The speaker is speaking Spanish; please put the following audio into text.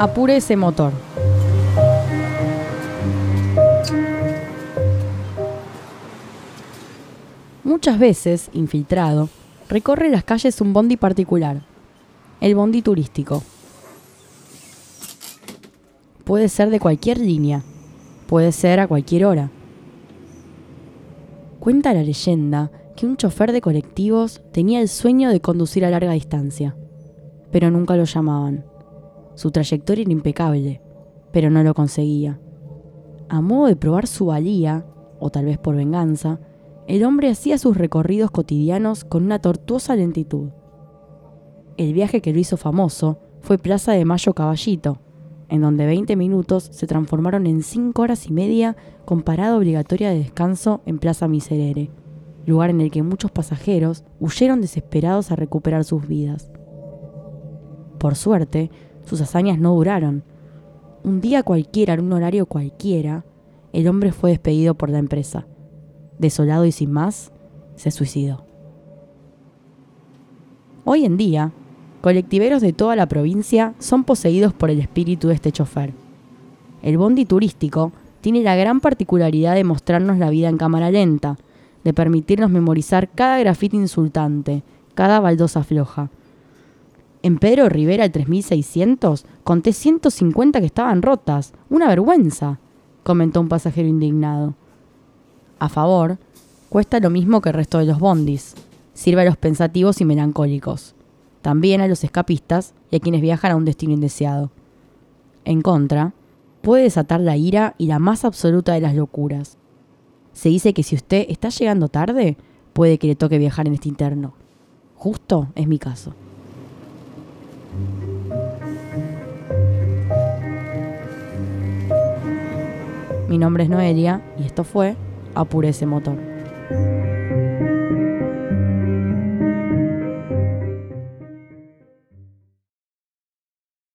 Apure ese motor. Muchas veces, infiltrado, recorre las calles un bondi particular, el bondi turístico. Puede ser de cualquier línea, puede ser a cualquier hora. Cuenta la leyenda que un chofer de colectivos tenía el sueño de conducir a larga distancia, pero nunca lo llamaban. Su trayectoria era impecable, pero no lo conseguía. A modo de probar su valía, o tal vez por venganza, el hombre hacía sus recorridos cotidianos con una tortuosa lentitud. El viaje que lo hizo famoso fue Plaza de Mayo Caballito, en donde 20 minutos se transformaron en 5 horas y media con parada obligatoria de descanso en Plaza Miserere, lugar en el que muchos pasajeros huyeron desesperados a recuperar sus vidas. Por suerte, sus hazañas no duraron. Un día cualquiera, en un horario cualquiera, el hombre fue despedido por la empresa. Desolado y sin más, se suicidó. Hoy en día, colectiveros de toda la provincia son poseídos por el espíritu de este chofer. El bondi turístico tiene la gran particularidad de mostrarnos la vida en cámara lenta, de permitirnos memorizar cada grafite insultante, cada baldosa floja. En Pedro Rivera el 3600 conté 150 que estaban rotas. Una vergüenza, comentó un pasajero indignado. A favor, cuesta lo mismo que el resto de los bondis. Sirve a los pensativos y melancólicos. También a los escapistas y a quienes viajan a un destino indeseado. En contra, puede desatar la ira y la más absoluta de las locuras. Se dice que si usted está llegando tarde, puede que le toque viajar en este interno. Justo es mi caso. Mi nombre es Noelia y esto fue Apure ese motor.